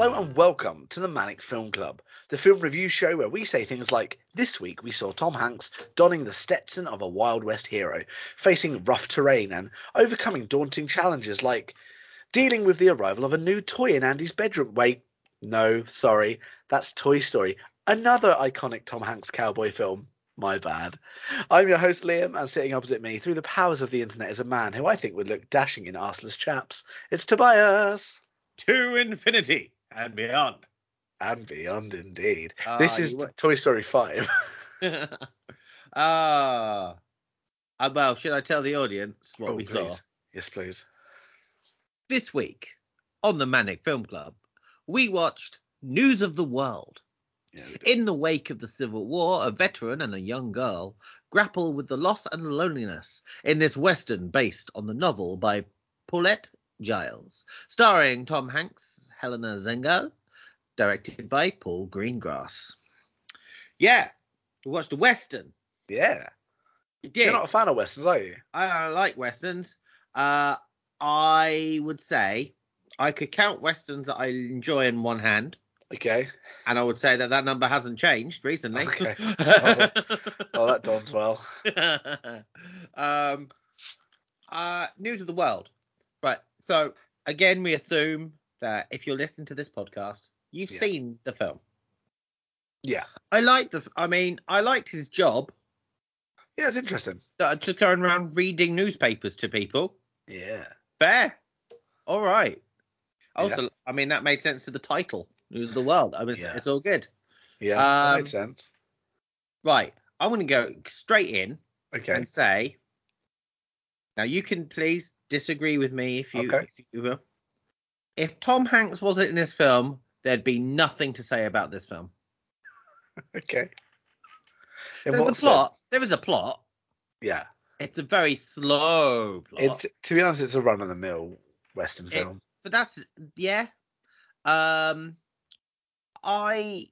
Hello and welcome to the ManNic Film Club, the film review show where we say things like This week we saw Tom Hanks donning the Stetson of a Wild West hero, facing rough terrain and overcoming daunting challenges like dealing with the arrival of a new toy in Andy's bedroom. Wait, no, sorry, that's Toy Story, another iconic Tom Hanks cowboy film. My bad. I'm your host Liam, and sitting opposite me through the powers of the internet is a man who I think would look dashing in arseless chaps. It's Tobias. To infinity and beyond. And beyond, indeed. Ah, this is were- Toy Story 5. Ah. Uh, well, should I tell the audience what Oh, we saw? Yes, please. This week on the ManNic Film Club, we watched News of the World. Yeah. In the wake of the Civil War, a veteran and a young girl grapple with the loss and loneliness in this Western based on the novel by Paulette Jiles, starring Tom Hanks, Helena Zengel, directed by Paul Greengrass. Yeah, we watched a Western. yeah. We did. You're not a fan of Westerns, are you? I, I like Westerns. Uh, I would say I could count Westerns that I enjoy in one hand. Okay. And I would say that that number hasn't changed recently. Okay. Oh. Oh, that dawns well. um, uh, news of the world. Right. So again, we assume that if you're listening to this podcast, you've Yeah. seen the film. Yeah. I like the. I mean, I liked his job Yeah, it's interesting. uh, to go around reading newspapers to people. Yeah. Fair. All right. Also, I mean, that made sense to the title, News of the World. I mean, it's, Yeah. it's all good. Yeah. that Um, makes sense. Right. I'm going to go straight in Okay. and say, now you can please disagree with me if you, Okay. if you will. If Tom Hanks wasn't in this film, there'd be nothing to say about this film. Okay. In There's a plot. sense? There is a plot. Yeah. It's a very slow plot. It's to be honest, it's a run of the mill Western film. but that's yeah. Um, I,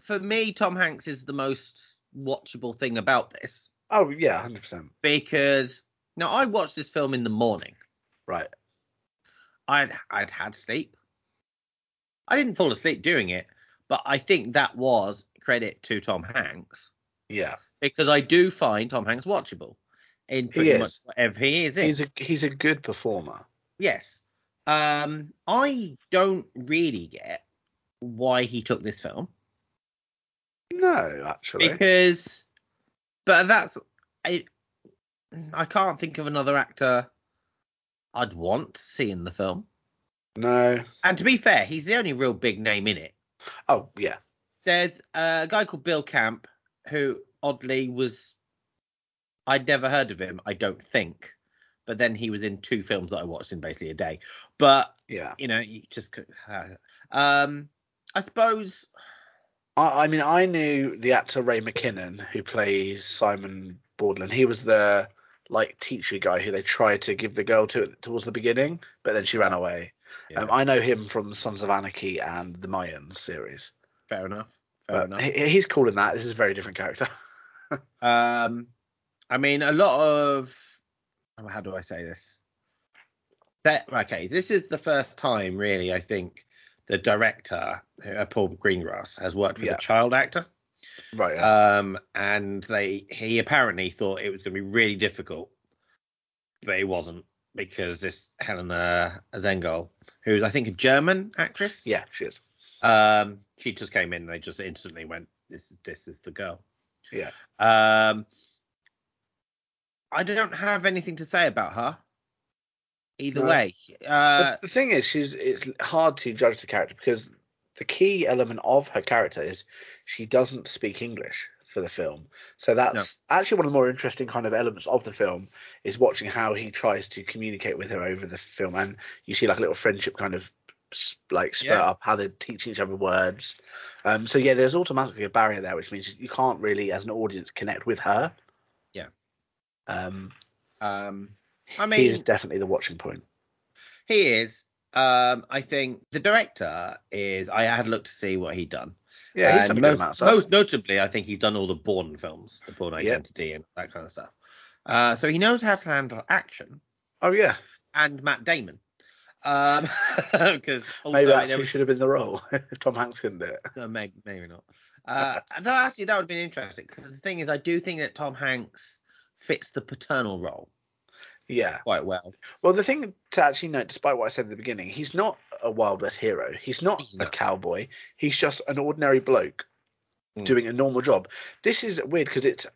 for me, Tom Hanks is the most watchable thing about this Oh yeah, hundred percent. because now I watched this film in the morning. Right. I'd I'd had sleep. I didn't fall asleep doing it, but I think that was credit to Tom Hanks Yeah. because I do find Tom Hanks watchable in pretty much whatever he is in. He's a he's a good performer. Yes. Um, I don't really get why he took this film No, actually. because, but that's I. I can't think of another actor I'd want to see in the film. No. And to be fair, he's the only real big name in it. Oh yeah. There's a guy called Bill Camp who oddly was. I'd never heard of him. I don't think. But then he was in two films that I watched in basically a day. But Yeah. you know, you just could- uh, um I suppose I, I mean, I knew the actor Ray McKinnon who plays Simon Boudlin. He was the like teacher guy who they tried to give the girl to towards the beginning, but then she ran away. Yeah. Um, I know him from Sons of Anarchy and the Mayans series. fair enough. Fair But enough. he, he's cool in that. This is a very different character. Um I mean a lot of oh, how do I say this? That okay, this is the first time really I think the director uh, Paul Greengrass has worked with Yeah. a child actor. Right. yeah. Um and they he apparently thought it was going to be really difficult but it wasn't because this Helena Zengel who's I think a German actress yeah, she is. Um, she just came in. and They just instantly went, "This is this is the girl." Yeah. Um, I don't have anything to say about her. Either No. way, uh, the thing is, she's it's hard to judge the character because the key element of her character is she doesn't speak English for the film. So that's actually one of the more interesting kind of elements of the film is watching how he tries to communicate with her over the film, and you see like a little friendship kind of like spur Yeah. up how they're teaching each other words. Um, so yeah, there's automatically a barrier there, which means you can't really, as an audience, connect with her. Yeah. Um, um, I mean, he is definitely the watching point. he is. Um, I think the director is. I had looked to see what he'd done. Yeah, he's done most, amount of stuff. most notably, I think he's done all the Bourne films, the Bourne. Identity, and that kind of stuff. Uh, so he knows how to handle action Oh yeah, and Matt Damon. Um, because Maybe that's who should have been the role if Tom Hanks couldn't do it. No, maybe, maybe not. Uh, no, actually, that would have been interesting because the thing is, I do think that Tom Hanks fits the paternal role Yeah. quite well. Well, the thing to actually note, despite what I said at the beginning, he's not a Wild West hero. He's not He's a cowboy. He's just an ordinary bloke Mm. doing a normal job. This is weird because it's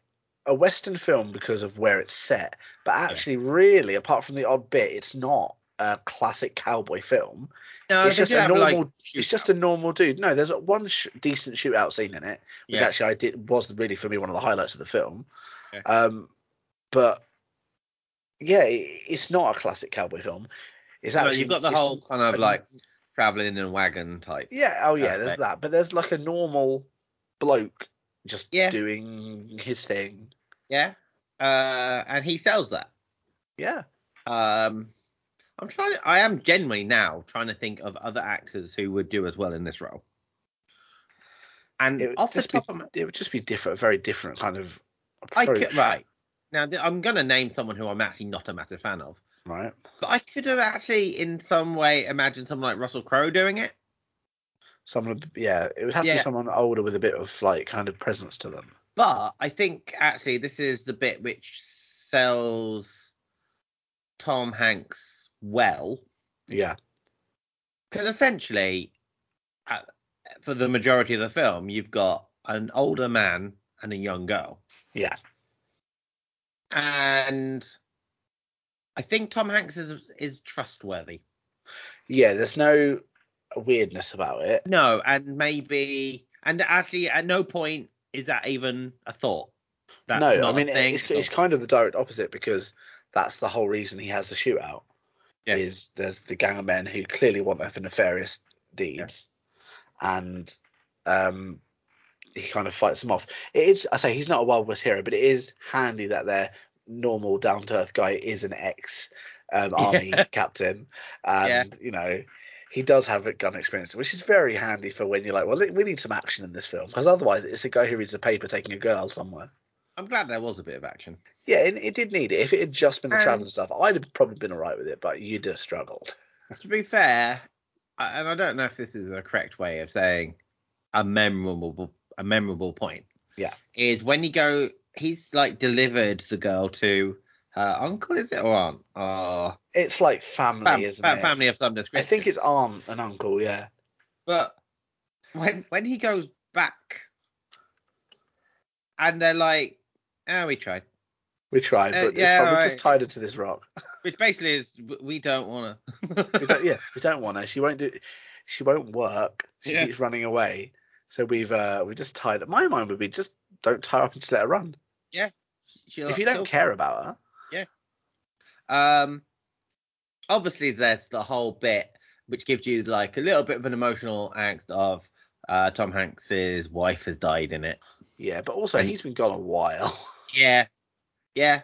a Western film because of where it's set, but actually, really, apart from the odd bit, it's not a classic cowboy film. No, it's just a normal. like, it's just a normal dude. No, there's one sh- decent shootout scene in it, which Yeah. actually I did was really for me one of the highlights of the film. Okay. Um, but yeah, it, it's not a classic cowboy film. It's No, actually you've got the whole kind of like traveling in a wagon type. yeah, oh yeah, there's that. But there's like a normal bloke just Yeah. doing his thing. Yeah. Uh, and he sells that. Yeah, Um, I'm trying. To, I am genuinely now trying to think of other actors who would do as well in this role. And it would, off the just be, of my, it would just be different, a very different kind of I approach, could right now, I'm going to name someone who I'm actually not a massive fan of, right? but I could have actually, in some way, imagined someone like Russell Crowe doing it. Someone, yeah, it would have to be someone older with a bit of like kind of presence to them. But I think actually this is the bit which sells Tom Hanks well Yeah, because essentially, uh, for the majority of the film, you've got an older man and a young girl, yeah, and I think Tom Hanks is is trustworthy. yeah. There's no weirdness about it. No, and maybe, and actually, at no point is that even a thought. That's no, I mean it's, it's kind of the direct opposite because that's the whole reason he has the shootout. Yeah. Is there's the gang of men who clearly want there for nefarious deeds, and um, he kind of fights them off. It is, I say, he's not a Wild West hero, but it is handy that their normal down to earth guy is an ex um, army Yeah. captain, and you know. He does have a gun experience, which is very handy for when you're like, well, we need some action in this film, because otherwise it's a guy who reads a paper taking a girl somewhere. I'm glad there was a bit of action. Yeah, it, it did need it. If it had just been the Um, travel stuff, I'd have probably been all right with it, but you'd have struggled. to be fair, and I don't know if this is a correct way of saying a memorable a memorable point. Yeah. Is when you go he's like delivered the girl to her uncle, is it or aunt? Oh It's like family, fam- isn't fam- it? family of some description. I think it's aunt and uncle, yeah. but when when he goes back and they're like, Oh, we tried. We tried, Uh, but yeah, fine. we alright. just tied her to this rock. Which basically is we don't wanna yeah, we don't want her. She won't do. She won't work. She Yeah. keeps running away. So we've uh we just tied up. My mind would be just don't tie her up and just let her run. She'll- if you don't care about her, Yeah. Um, obviously, there's the whole bit which gives you like a little bit of an emotional angst of uh, Tom Hanks's wife has died in it. yeah. But also, And- he's been gone a while. Yeah, yeah.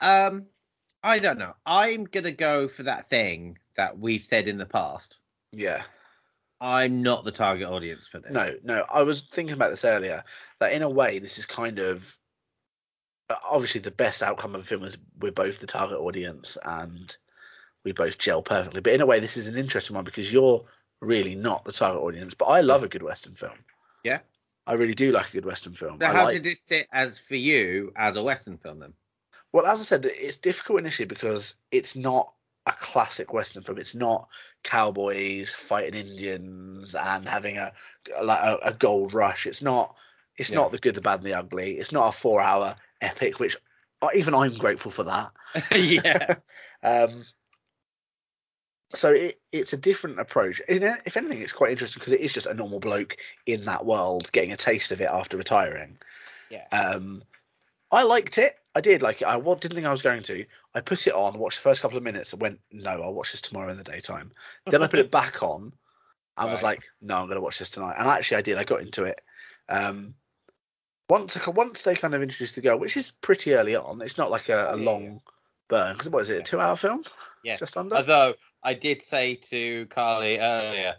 Um, I don't know. I'm gonna go for that thing that we've said in the past. yeah. I'm not the target audience for this. No, no. I was thinking about this earlier. That in a way, this is kind of uh, obviously the best outcome of the film is we're both the target audience and we both gel perfectly. But in a way, this is an interesting one because you're really not the target audience. But I love a good western film. Yeah. I really do like a good western film. So I how like- did this sit as for you as a Western film then? Well, as I said, it's difficult initially because it's not a classic western film. It's not cowboys fighting Indians and having a like a, a gold rush. It's not. It's Yeah. not the good, the bad, and the ugly. It's not a four-hour epic, which even I'm grateful for that. yeah, Um, so it, it's a different approach. In a- If anything, it's quite interesting because it is just a normal bloke in that world getting a taste of it after retiring. yeah. Um, I liked it. I did like it. I didn't think I was going to. I put it on, watched the first couple of minutes, and went, "No, I'll watch this tomorrow in the daytime." Then I put it back on, and was like, "No, I'm going to watch this tonight." And actually, I did. I got into it. Um, once once they kind of introduced the girl, which is pretty early on. It's not like a, a long burn because what is it? A two-hour film? Yeah. just under. Although I did say to Carly earlier,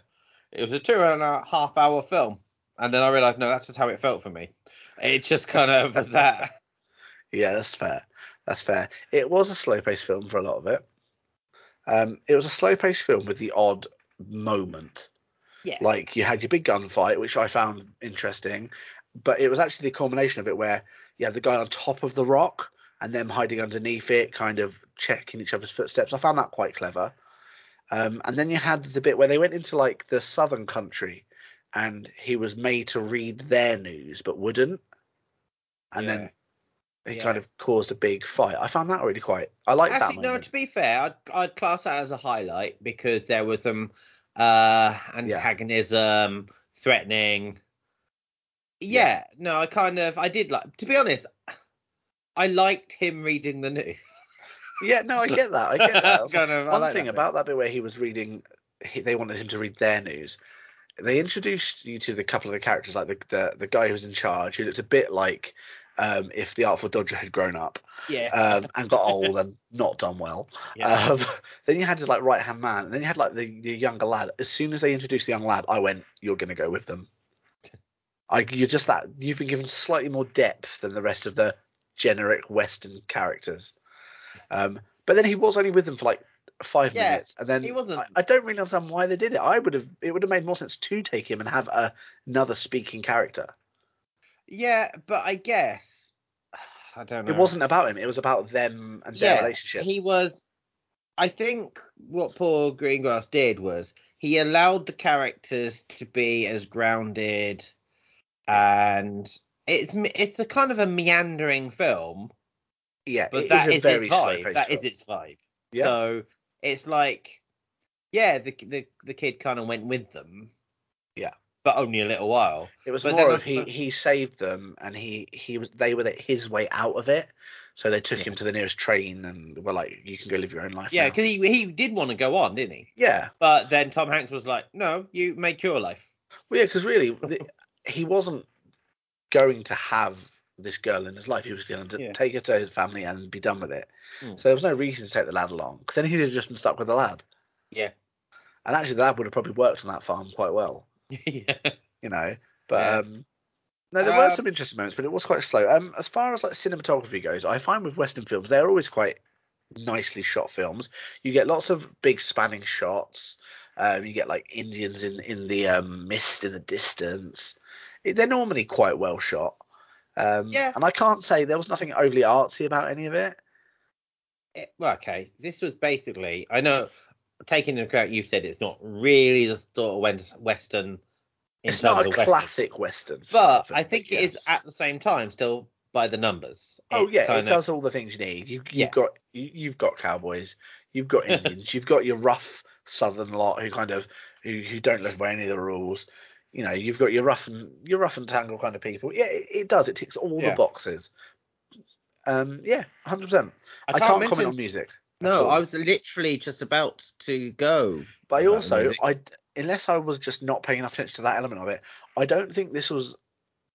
it was a two and a half hour film, and then I realised no, that's just how it felt for me. It just kind of was that. Yeah, that's fair. That's fair. It was a slow paced film for a lot of it. Um, it was a slow paced film with the odd moment. Yeah. Like you had your big gunfight, which I found interesting, but it was actually the culmination of it where you had the guy on top of the rock and them hiding underneath it, kind of checking each other's footsteps. I found that quite clever. Um, and then you had the bit where they went into like the southern country, and he was made to read their news but wouldn't, and then it Yeah. kind of caused a big fight. I found that really quite. I like that Actually, no. To be fair, I'd, I'd class that as a highlight because there was some uh antagonism, threatening. Yeah, no, I kind of, I did like. To be honest, I liked him reading the news. Yeah, no, I get that. I get that. Kind of, One like thing about that bit where he was reading, he, they wanted him to read their news. They introduced you to the couple of the characters, like the the, the guy who was in charge, who looked a bit like um, if the Artful Dodger had grown up yeah, um, and got old and not done well. yeah, Um, then you had his like right hand man, and then you had like the, the younger lad. As soon as they introduced the young lad, I went, "You're going to go with them." I you're just that you've been given slightly more depth than the rest of the generic Western characters. Um, but then he was only with them for like five Yeah, minutes, and then he wasn't- I, I don't really understand why they did it. I would have it would have made more sense to take him and have a, another speaking character. Yeah. But I guess I don't know. It wasn't about him; it was about them and their yeah, relationship. He was. I think what Paul Greengrass did was he allowed the characters to be as grounded, and it's it's a kind of a meandering film, yeah, but that is is very its vibe. That film. is its vibe. Yeah. So it's like, yeah, the the the kid kind of went with them. But only a little while. It was But more of he, he saved them and he, he was they were his way out of it. So they took Yeah. him to the nearest train and were like, "You can go live your own life." Yeah, because he he did want to go on, didn't he? yeah, But then Tom Hanks was like, "No, you make your life." well, yeah, because really, he wasn't going to have this girl in his life. He was going to Yeah. take her to his family and be done with it. Mm. So there was no reason to take the lad along because then he'd have just been stuck with the lad. Yeah. And actually, the lad would have probably worked on that farm quite well, yeah. you know. But Yeah. um, no, there were Um, some interesting moments, but it was quite slow. Um, as far as like cinematography goes, I find with Western films they're always quite nicely shot films. You get lots of big spanning shots. Um, you get like Indians in in the um, mist in the distance. It- they're normally quite well shot. Um, Yeah. And I can't say there was nothing overly artsy about any of it. It- well, okay. This was basically. I know, taking into account you said it's not really the sort of Western. It's not a Western, classic Western. but I think yeah. it is at the same time still by the numbers. Oh It's yeah, it of- does all the things you need. You, you've Yeah. got you, you've got cowboys, you've got Indians, you've got your rough Southern lot who kind of who, who don't live by any of the rules. You know, you've got your rough and your rough and tangle kind of people. Yeah, it, it does. It ticks all Yeah. the boxes. Um, yeah, hundred percent. I can't comment mention- on music No. I was literally just about to go. But I also. I unless I was just not paying enough attention to that element of it, I don't think this was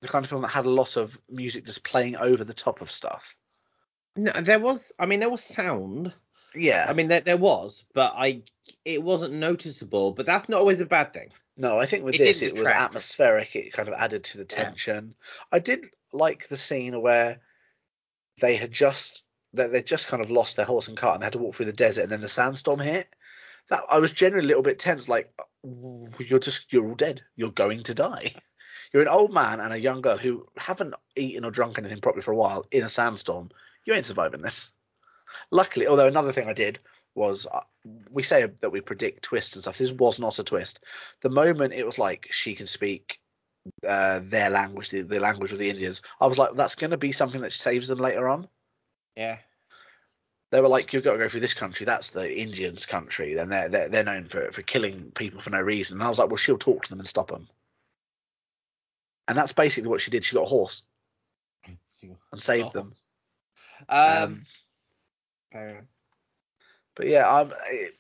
the kind of film that had a lot of music just playing over the top of stuff. No, there was. I mean, there was sound. Yeah, I mean, there, there was, but I it wasn't noticeable. But that's not always a bad thing. No, I think with It this it was atmospheric. It kind of added to the Yeah. tension. I did like the scene where they had just that they just kind of lost their horse and cart and they had to walk through the desert and then the sandstorm hit. That I was generally a little bit tense. Like you're just you're all dead. You're going to die. You're an old man and a young girl who haven't eaten or drunk anything properly for a while in a sandstorm. You ain't surviving this. Luckily, although another thing I did was uh, we say that we predict twists and stuff. This was not a twist. The moment it was like she can speak uh, their language, the, the language of the Indians, I was like, that's going to be something that saves them later on. Yeah. They were like, you've got to go through this country. That's the Indians' country. Then they're, they're they're known for for killing people for no reason. And I was like, well, she'll talk to them and stop them. And that's basically what she did. She got a horse and saved them. Um. Um. But yeah, I'm, it,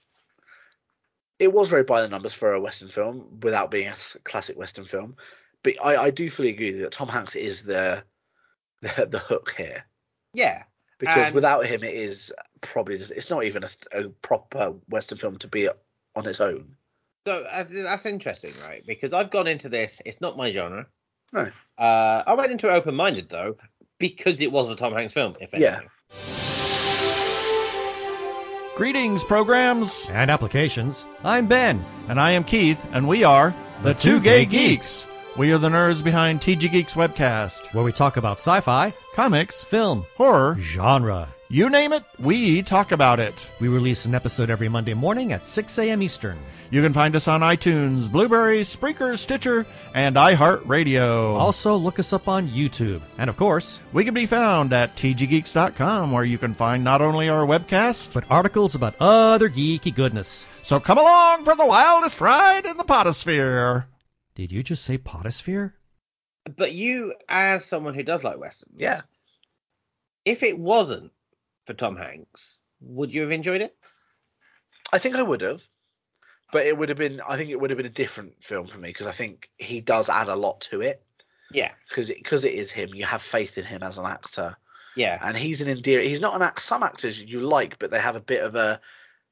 it was very by the numbers for a Western film without being a classic Western film. But I, I do fully agree that Tom Hanks is the the, the hook here yeah. Because And- without him, it is probably just, it's not even a, a proper Western film to be on its own. So uh, that's interesting, right? Because I've gone into this. It's not my genre. No. Uh, I went into it open-minded though, because it was a Tom Hanks film. If Yeah. Greetings, programs. and applications. I'm Ben. And I am Keith, and we are The Two Gay Geeks. We are the nerds behind TG Geeks webcast. where we talk about sci-fi, Comics, film, horror, genre. you name it, we talk about it. We release an episode every Monday morning at 6 a.m. Eastern. You can find us on iTunes, Blubrry, Spreaker, Stitcher, and iHeartRadio. Also, look us up on YouTube. And of course, we can be found at tggeeks.com, where you can find not only our webcast, but articles about other geeky goodness. so come along for the wildest ride in the potosphere. Did you just say potosphere? But you, as someone who does like westerns, Yeah. if it wasn't for Tom Hanks, would you have enjoyed it? I think I would have, but it would have been. I think it would have been a different film for me because I think he does add a lot to it Yeah, because because it is him. You have faith in him as an actor, yeah, and he's an endearing. He's not an act. Some actors you like, but they have a bit of a.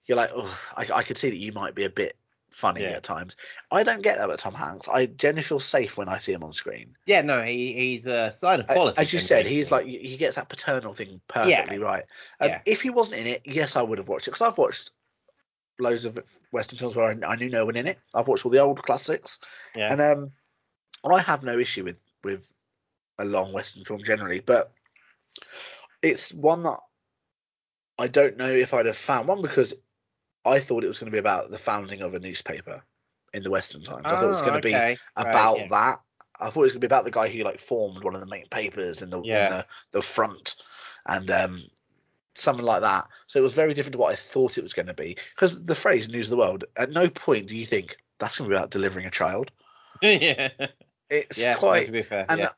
You're like, oh, I, I could see that you might be a bit funny Yeah. at times. I don't get that with Tom Hanks. I generally feel safe when I see him on screen. yeah. No, he he's a sign of quality. As you said, he's like he gets that paternal thing perfectly right. Um, Yeah. If he wasn't in it, yes, I would have watched it because I've watched loads of Western films where I, I knew no one in it. I've watched all the old classics, yeah, and um, I have no issue with with a long Western film generally, but it's one that I don't know if I'd have found one because I thought it was going to be about the founding of a newspaper in the Western times. I thought it was Oh, going to be right, about yeah. that. I thought it was going to be about the guy who like formed one of the main papers in the in the, the front and um something like that. So it was very different to what I thought it was going to be. Because the phrase "news of the world," at no point do you think that's going to be about delivering a child. yeah, It's yeah. quite. to be fair, and yeah,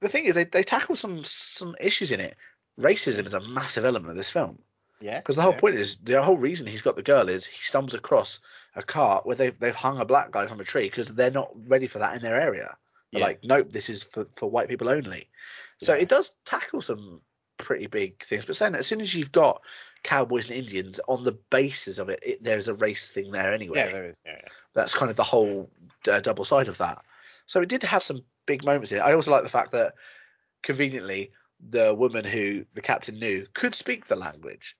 the thing is, they they tackle some some issues in it. Racism is a massive element of this film yeah. because the whole yeah. point is the whole reason he's got the girl is he stumbles across a cart where they've they've hung a black guy from a tree because they're not ready for that in their area. Yeah. like, nope, this is for, for white people only. So Yeah. it does tackle some pretty big things. But saying that, as soon as you've got cowboys and Indians on the basis of it, it there's a race thing there anyway. yeah, there is. Yeah, yeah. That's kind of the whole uh, double side of that. So it did have some big moments in it. I also like the fact that conveniently the woman who the captain knew could speak the language.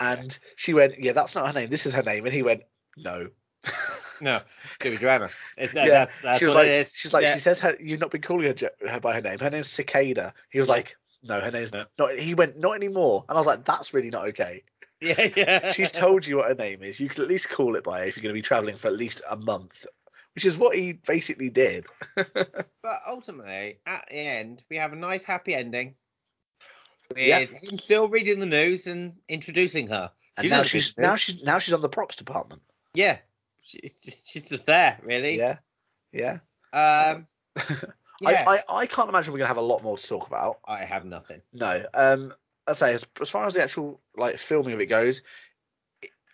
And she went, Yeah, that's not her name. This is her name. And he went, No. No, Jimmy Joanna. It's, uh, Yeah, that's, that's she was what like, it is. she's like, yeah. she says her, you've not been calling her, her by her name. Her name's Cicada. He was Yeah. like, no, her name's No. not. He went, not anymore. And I was like, that's really not okay. yeah, yeah. She's told you what her name is. You could at least call it by it if you're going to be traveling for at least a month, which is what he basically did. But ultimately, at the end, we have a nice happy ending. With Yeah. still reading the news and introducing her. And She now she's now she's now she's on the props department. Yeah. She's just she's just there, really. Yeah, yeah. Um yeah. I, I I can't imagine we're going to have a lot more to talk about. I have nothing. No. Um, I say as, as far as the actual like filming of it goes,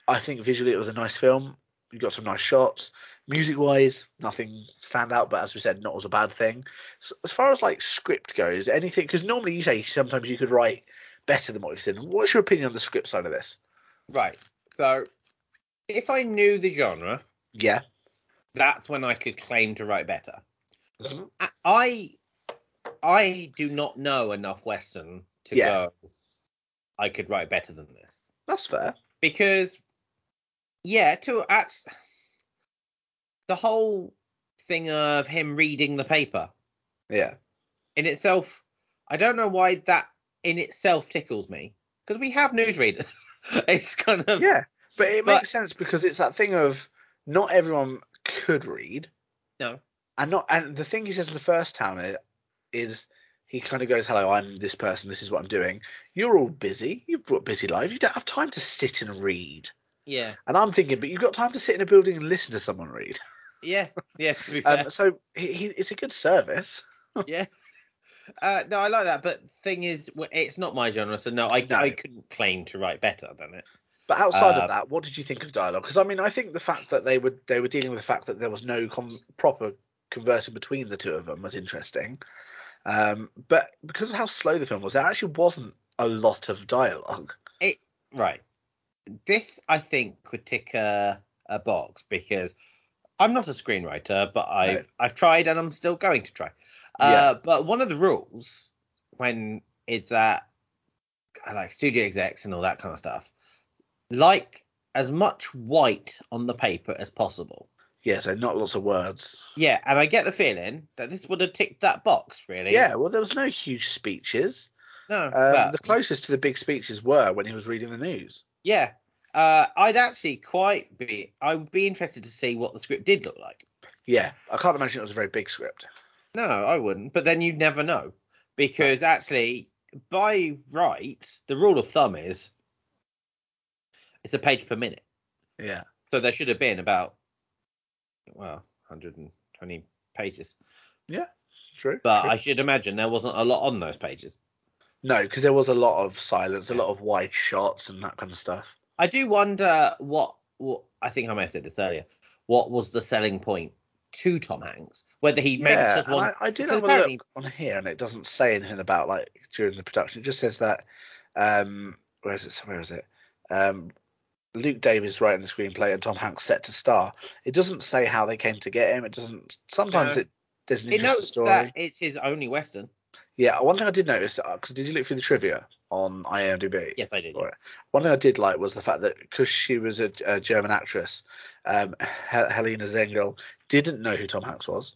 I think visually it was a nice film. You got some nice shots. Music wise, nothing stand out, but as we said, not as a bad thing. So as far as like script goes, anything because normally you say sometimes you could write better than what you've seen. What's your opinion on the script side of this? Right. So if I knew the genre, Yeah. that's when I could claim to write better. Mhm. I I do not know enough Western to Yeah. go. I could write better than this That's fair. because, yeah, to act the whole thing of him reading the paper Yeah. in itself, I don't know why that in itself tickles me because we have newsreaders. it's kind of Yeah. But it But- makes sense because it's that thing of not everyone could read. no, and not and the thing he says in the first town is he kind of goes hello i'm this person this is what i'm doing you're all busy you've got busy life you don't have time to sit and read yeah, and i'm thinking but you've got time to sit in a building and listen to someone read yeah, yeah. To be fair. um, so he, he, it's a good service yeah. Uh, no, I like that, but thing is, it's not my genre, so no, I No. I couldn't claim to write better than it. but outside Uh, of that what did you think of dialogue because i mean i think the fact that they were they were dealing with the fact that there was no com- proper conversing between the two of them was interesting um, but because of how slow the film was there actually wasn't a lot of dialogue It Right. This, I think, could tick a, a box because I'm not a screenwriter, but I No. I've tried and I'm still going to try. Uh, Yeah. But one of the rules when is that uh, like studio execs and all that kind of stuff, like as much white on the paper as possible. Yeah, so not lots of words. Yeah, and I get the feeling that this would have ticked that box, really. Yeah, well, there was no huge speeches. No, Um, but- the closest to the big speeches were when he was reading the news. yeah. Uh, I'd actually quite be. I would be interested to see what the script did look like. Yeah, I can't imagine it was a very big script. No, I wouldn't. But then you'd never know because actually, by rights, the rule of thumb is it's a page per minute. Yeah, So there should have been about well, 120 pages. Yeah, true. But true. I should imagine there wasn't a lot on those pages. no, because there was a lot of silence, a lot of wide shots, and that kind of stuff. I do wonder what, what I think I may have said this earlier. What was the selling point to Tom Hanks? Whether he Yeah, and wanted I, I did have a look on here, and it doesn't say anything about like during the production. It just says that um, where is it? Where is it? Um, Luke Davies writing the screenplay and Tom Hanks set to star. It doesn't say how they came to get him. It doesn't. Sometimes No. it there's an it interesting notes story. that it's his only western. Yeah, one thing I did notice because did you look through the trivia on IMDb? Yes, I did. Right. One thing I did like was the fact that because she was a, a German actress, um, Hel- Helena Zengel didn't know who Tom Hanks was.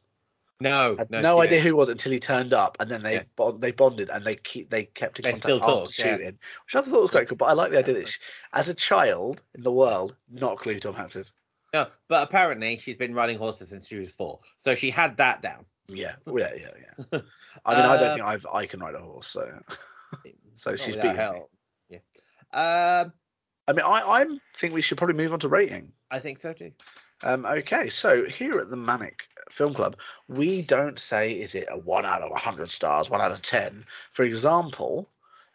No, Had no, no, idea didn't. who he was until he turned up, and then they Yeah. bond, they bonded and they keep they kept in They contact after talk, yeah. shooting, which I thought was quite cool. But I like the idea that she, as a child in the world, not a clue who Tom Hanks is. No, but apparently she's been riding horses since she was four, so she had that down. Yeah, yeah, yeah, yeah. I mean, I don't Uh, think I've I can ride a horse, so so she's beating me. Yeah. Um, I mean, I I think we should probably move on to rating. I think so too. Um, okay, so here at the ManNic Film Club, we don't say is it a one out of hundred stars, one out of ten. For example,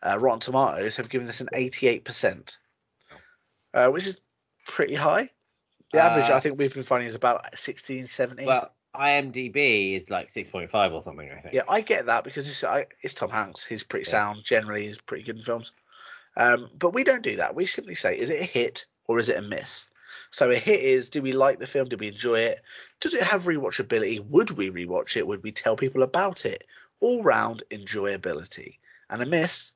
uh, Rotten Tomatoes have given this an eighty-eight percent, uh, which is pretty high. The average Uh, I think we've been finding is about 16, 17. Well, IMDb is like six point five or something. I think. yeah, I get that because it's I, it's Tom Hanks. He's pretty Yeah. sound. Generally, he's pretty good in films. Um, but we don't do that. We simply say, is it a hit or is it a miss? So a hit is, do we like the film? Do we enjoy it? Does it have rewatchability? Would we rewatch it? Would we tell people about it? All round enjoyability. And a miss,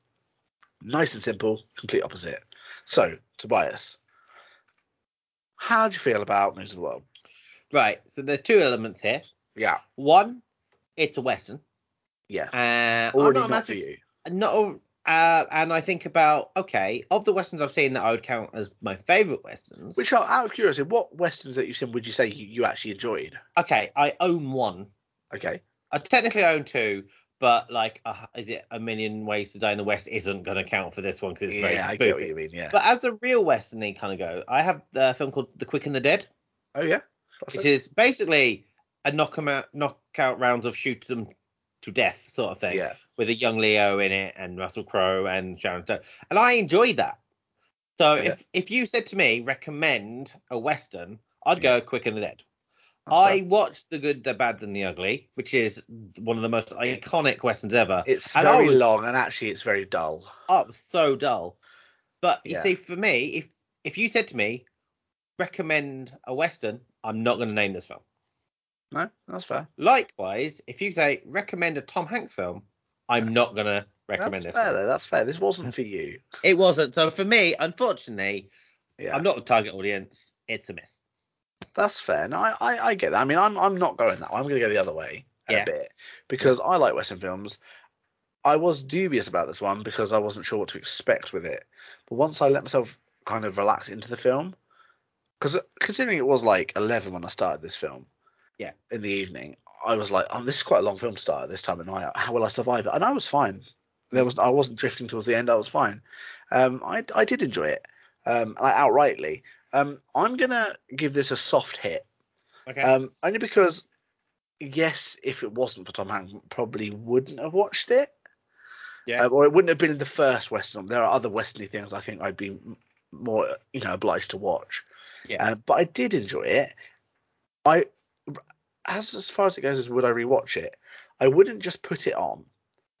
nice and simple, complete opposite. So, Tobias, how do you feel about News of the World? Right. So there are two elements here. Yeah, One, it's a western. yeah. Uh, Already not not, for you. not uh, and I think about okay, of the westerns I've seen that I would count as my favorite westerns. Which, are, out of curiosity, what westerns that you've seen would you say you, you actually enjoyed? okay, I own one. Okay. I technically own two, but like, uh, is it a million ways to die in the west? Isn't going to count for this one because it's very yeah, I get what you mean. Yeah. But as a real westerny kind of go, I have the film called The Quick and the Dead, oh yeah. It. is basically a knock 'em out, knockout rounds of shoot them to death sort of thing. yeah. with a young Leo in it and Russell Crowe and Sharon Stone, and I enjoyed that. So Yeah. if if you said to me recommend a western, I'd go Quick and the Dead. I watched The Good, the Bad, and the Ugly, which is one of the most iconic westerns ever. It's and very was- long and actually it's very dull. Oh, so dull. But you Yeah. see, for me, if if you said to me recommend a western, I'm not going to name this film. No, that's fair. Likewise, if you say recommend a Tom Hanks film, I'm not going to recommend That's this. fair film. though. That's fair. This wasn't for you. It wasn't. So for me, unfortunately, Yeah. I'm not the target audience. It's a miss. That's fair. No, I, I, I get that. I mean, I'm I'm not going that way. I'm going to go the other way Yeah. a bit because I like Western films. I was dubious about this one because I wasn't sure what to expect with it. But once I let myself kind of relax into the film, because considering it was like 11 when I started this film, Yeah. in the evening, I was like, oh, this is quite a long film to start at this time of night. How will I survive it? And I was fine. There was I wasn't drifting towards the end. I was fine. Um, I I did enjoy it, um, like outrightly. Um, I'm gonna give this a soft hit, Okay. um, only because, yes, if it wasn't for Tom Hanks, probably wouldn't have watched it. Yeah. Um, or it wouldn't have been the first Western. There are other Westerny things I think I'd be more, you know, obliged to watch. Yeah. Uh, but I did enjoy it. I, as as far as it goes, as would I rewatch it? I wouldn't just put it on.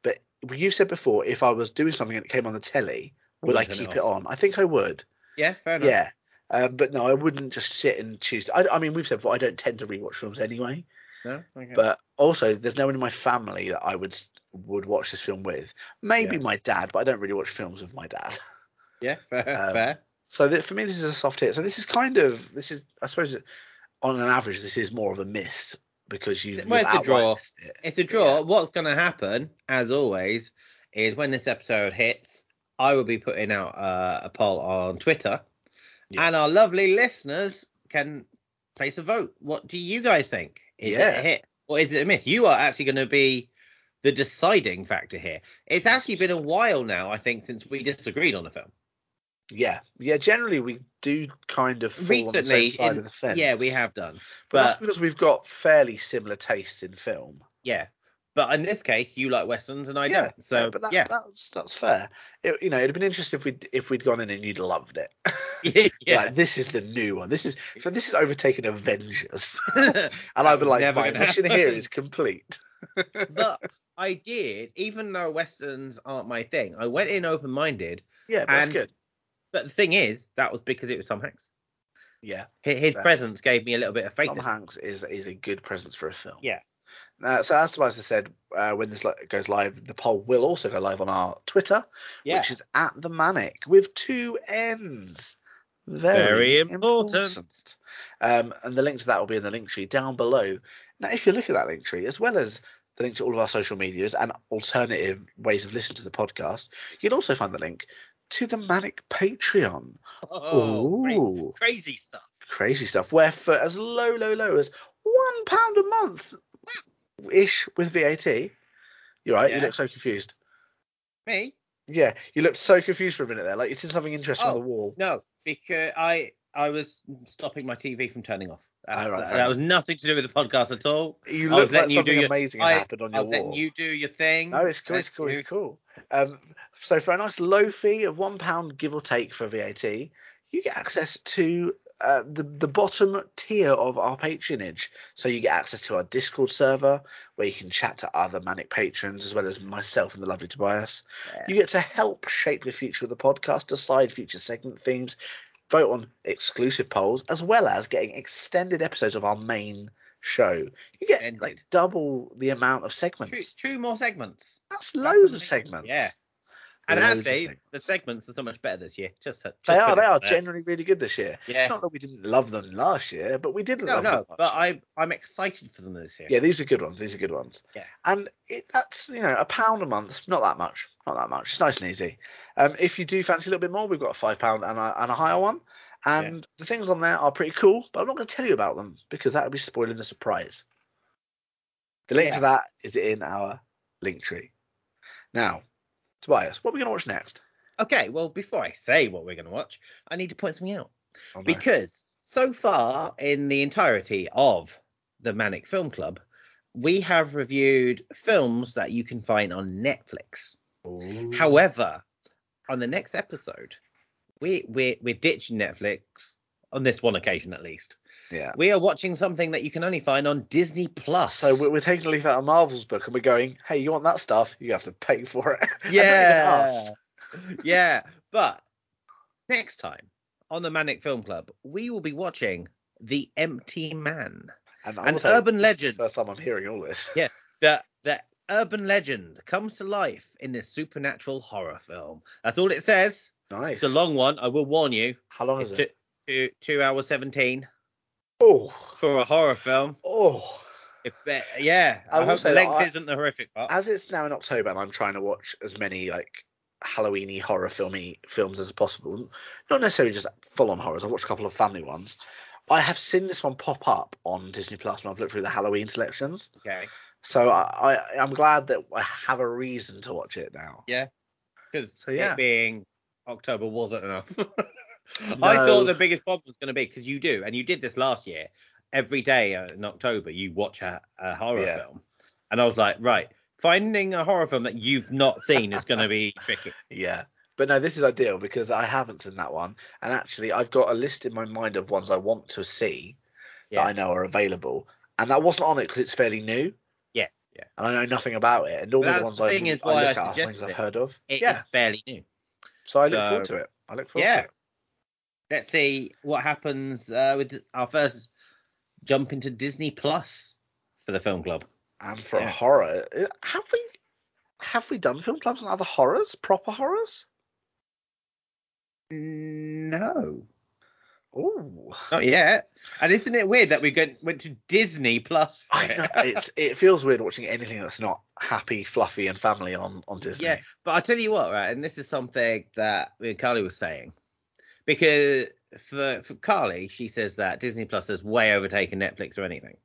But you said before, if I was doing something and it came on the telly, would I turn it keep it on? I think I would. yeah, fair enough. Yeah. Um, but no, I wouldn't just sit and choose. I, I mean, we've said before, I don't tend to rewatch films anyway. No? Okay. But also, there's no one in my family that I would would watch this film with. Maybe Yeah. my dad, but I don't really watch films with my dad. yeah, fair. um, fair. So that, for me, this is a soft hit. So this is kind of this is I suppose on an average this is more of a miss because you. Well, it's a draw. It. It's a draw. Yeah. What's going to happen, as always, is when this episode hits, I will be putting out uh, a poll on Twitter, Yeah. and our lovely listeners can place a vote. What do you guys think? Is it a hit or is it a miss? You are actually going to be the deciding factor here. It's actually been a while now, I think, since we disagreed on a film. Yeah, yeah. Generally, we do kind of fall on the Recently, same side in- of the fence. yeah, we have done. but, that's but- because we've got fairly similar tastes in film. Yeah, but in this case, you like westerns and I yeah, don't. So yeah, but that, yeah, that's that's fair. It, you know, it'd have been interesting if we'd if we'd gone in and you'd loved it. yeah. Like, this is the new one. This is so this is overtaken Avengers, and I'd be like, my mission here is complete. but I did, even though westerns aren't my thing, I went in open minded. Yeah, but that's good. But the thing is, that was because it was Tom Hanks. Yeah, His, presence gave me a little bit of faith. Tom. Hanks is is a good presence for a film. Yeah. Uh, so as Tobias has said, uh, when this goes live, the poll will also go live on our Twitter, Yeah. which is at the ManNic with two N's. Very, Very important. Um, and the link to that will be in the link tree down below. Now, if you look at that link tree, as well as the link to all of our social medias and alternative ways of listening to the podcast, you'll also find the link to the ManNic Patreon. Oh, Ooh. crazy stuff. Crazy stuff. Where for as low, low, low as one pound a month ish with VAT. You're right. You look so confused. Me? Yeah, you looked so confused for a minute there. Like you did something interesting on Oh, the wall. No, because I I was stopping my TV from turning off. Oh, right, that, was nothing to do with the podcast at all. You I was look like letting you do something your- amazing I- had happened on I your was letting wall. you do your thing. No, it's cool. It's cool. you. It's cool. Um, so for a nice low fee of one pound, give or take for VAT, you get access to uh, the the bottom tier of our patronage. So you get access to our Discord server where you can chat to other ManNic patrons as well as myself and the lovely Tobias. Yeah. You get to help shape the future of the podcast, decide future segment themes, vote on exclusive polls, as well as getting extended episodes of our main show. You get like double the amount of segments. two more segments. That's That's loads of segments. Yeah. And of actually, the segments are so much better this year. Just, just They are. They are there. generally really good this year. Yeah. Not that we didn't love them last year, but we didn't No, love them. no, but year. I I'm excited for them this year. Yeah, these are good ones. These are good ones. Yeah. And it, that's you know a pound a month, not that much, not that much. It's nice and easy. Um, if you do fancy a little bit more, we've got a five pound and a, and a higher one. And the things on there are pretty cool, but I'm not going to tell you about them because that would be spoiling the surprise. The link to that is in our link tree. Now, Tobias, what are we going to watch next? Okay, well, before I say what we're going to watch, I need to point something out. Oh, no. Because so far in the entirety of the ManNic Film Club, we have reviewed films that you can find on Netflix. Ooh. However, on the next episode, we we're, we're ditching Netflix on this one occasion at least. Yeah. We are watching something that you can only find on Disney Plus. So we're, we're taking a leaf out of Marvel's book and we're going, hey, you want that stuff? You have to pay for it. And not even yeah, yeah. But next time on the ManNic Film Club, we will be watching The Empty Man. And An urban this is the legend. First time I'm hearing all this. Yeah. The the urban legend comes to life in this supernatural horror film. That's all it says. Nice. It's a long one. I will warn you. How long It's is it? two, two hours seventeen Oh, for a horror film. oh. If, uh, yeah, I I, hope the length I- isn't the horrific part. As it's now in October and I'm trying to watch as many like Halloweeny horror filmy films as possible, not necessarily just full on horrors. I've watched a couple of family ones. I have seen this one pop up on Disney Plus when I've looked through the Halloween selections. okay, So I, I I'm glad that I have a reason to watch it now. Yeah. Because So, yeah. it being October wasn't enough. I thought the biggest problem was going to be because you do, and you did this last year. Every day uh, in October, you watch a, a horror Yeah. film, and I was like, right, finding a horror film that you've not seen is going to be tricky. Yeah. But no, this is ideal because I haven't seen that one. And actually, I've got a list in my mind of ones I want to see Yeah. that I know are available. And that wasn't on it because it's fairly new. Yeah, yeah. And I know nothing about it. And That's the ones the I, is I why I look at are things I've heard of. It is yeah. fairly new. So I look forward to it. I look forward Yeah. to it. Let's see what happens uh, with our first jump into Disney Plus for the film club. And for a Yeah. horror, uh, have we have we done film clubs on other horrors? Proper horrors? No, Oh, not yet. And isn't it weird that we go, went to Disney Plus? for I it? know it's it feels weird watching anything that's not happy, fluffy, and family on on Disney. Yeah, but I'll tell you what, right? And this is something that Carly was saying. Because for, for Carly, she says that Disney Plus has way overtaken Netflix or anything.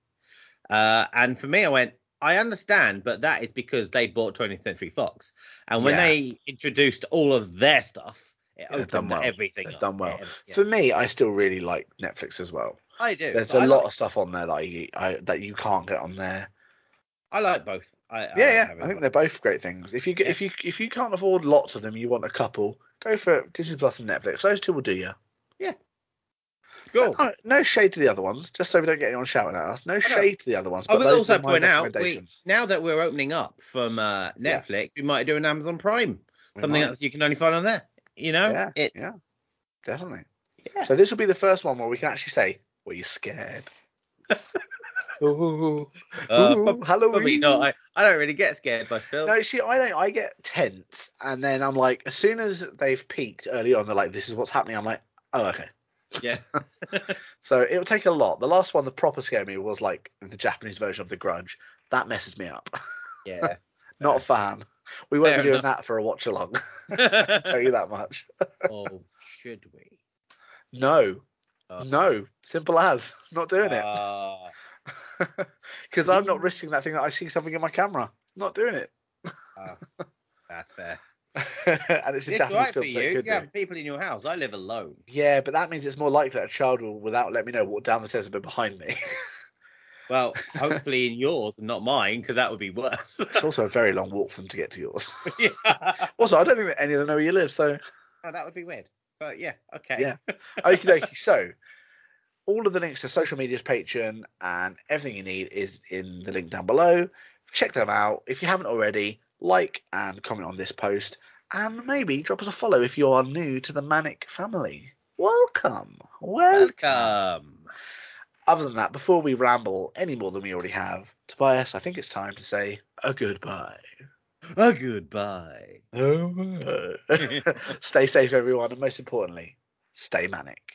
Uh, and for me, I went, I understand, but that is because they bought 20th Century Fox. And when Yeah. they introduced all of their stuff, it done opened well. everything They've up. done well. Yeah, yeah. For me, I still really like Netflix as well. I do. There's a I lot like, of stuff on there that I, I that you can't get on there. I like both. I, I Yeah, like yeah. I think they're both great things. If you get Yeah. if you if you can't afford lots of them, you want a couple. Go for Disney Plus and Netflix. Those two will do you. Yeah. Cool. No, no shade to the other ones, just so we don't get anyone shouting at us. No shade to the other ones. I But will also point out, we, now that we're opening up from uh, Yeah. Netflix, we might do an Amazon Prime. We something might. else you can only find on there. You know, Yeah, it, yeah, definitely. Yeah. So this will be the first one where we can actually say, "Were you scared?" Ooh, uh, ooh, Halloween. probably not. I, I don't really get scared by films. No, see, I don't. I get tense, and then I'm like, as soon as they've peaked early on, they're like, "This is what's happening." I'm like, "Oh, okay." Yeah, So it'll take a lot. The last one, the proper scare me, was like the Japanese version of The Grudge. That messes me up. yeah. Not a fan. We won't Fair be doing enough. that for a watch along. tell you that much. oh, should we? No, Oh. no, simple as. Not doing it Ah, because I'm not risking that thing that I see something in my camera. Not doing it. ah, that's fair. and it's a It's Japanese right for film, so you. it You have people in your house. I live alone. Yeah, but that means it's more likely that a child will, without letting me know, walk down the stairs a bit behind me. Well, hopefully in yours and not mine, because that would be worse. it's also a very long walk for them to get to yours. yeah. Also, I don't think that any of them know where you live, so Oh, that would be weird. But yeah, okay. Yeah. okie dokie. So, all of the links to social media's Patreon and everything you need is in the link down below. Check them out. If you haven't already, like and comment on this post, and maybe drop us a follow if you are new to the ManNic family. Welcome. Welcome. Welcome. Other than that, before we ramble any more than we already have, Tobias, I think it's time to say a goodbye. A goodbye. stay safe, everyone, and most importantly, stay ManNic.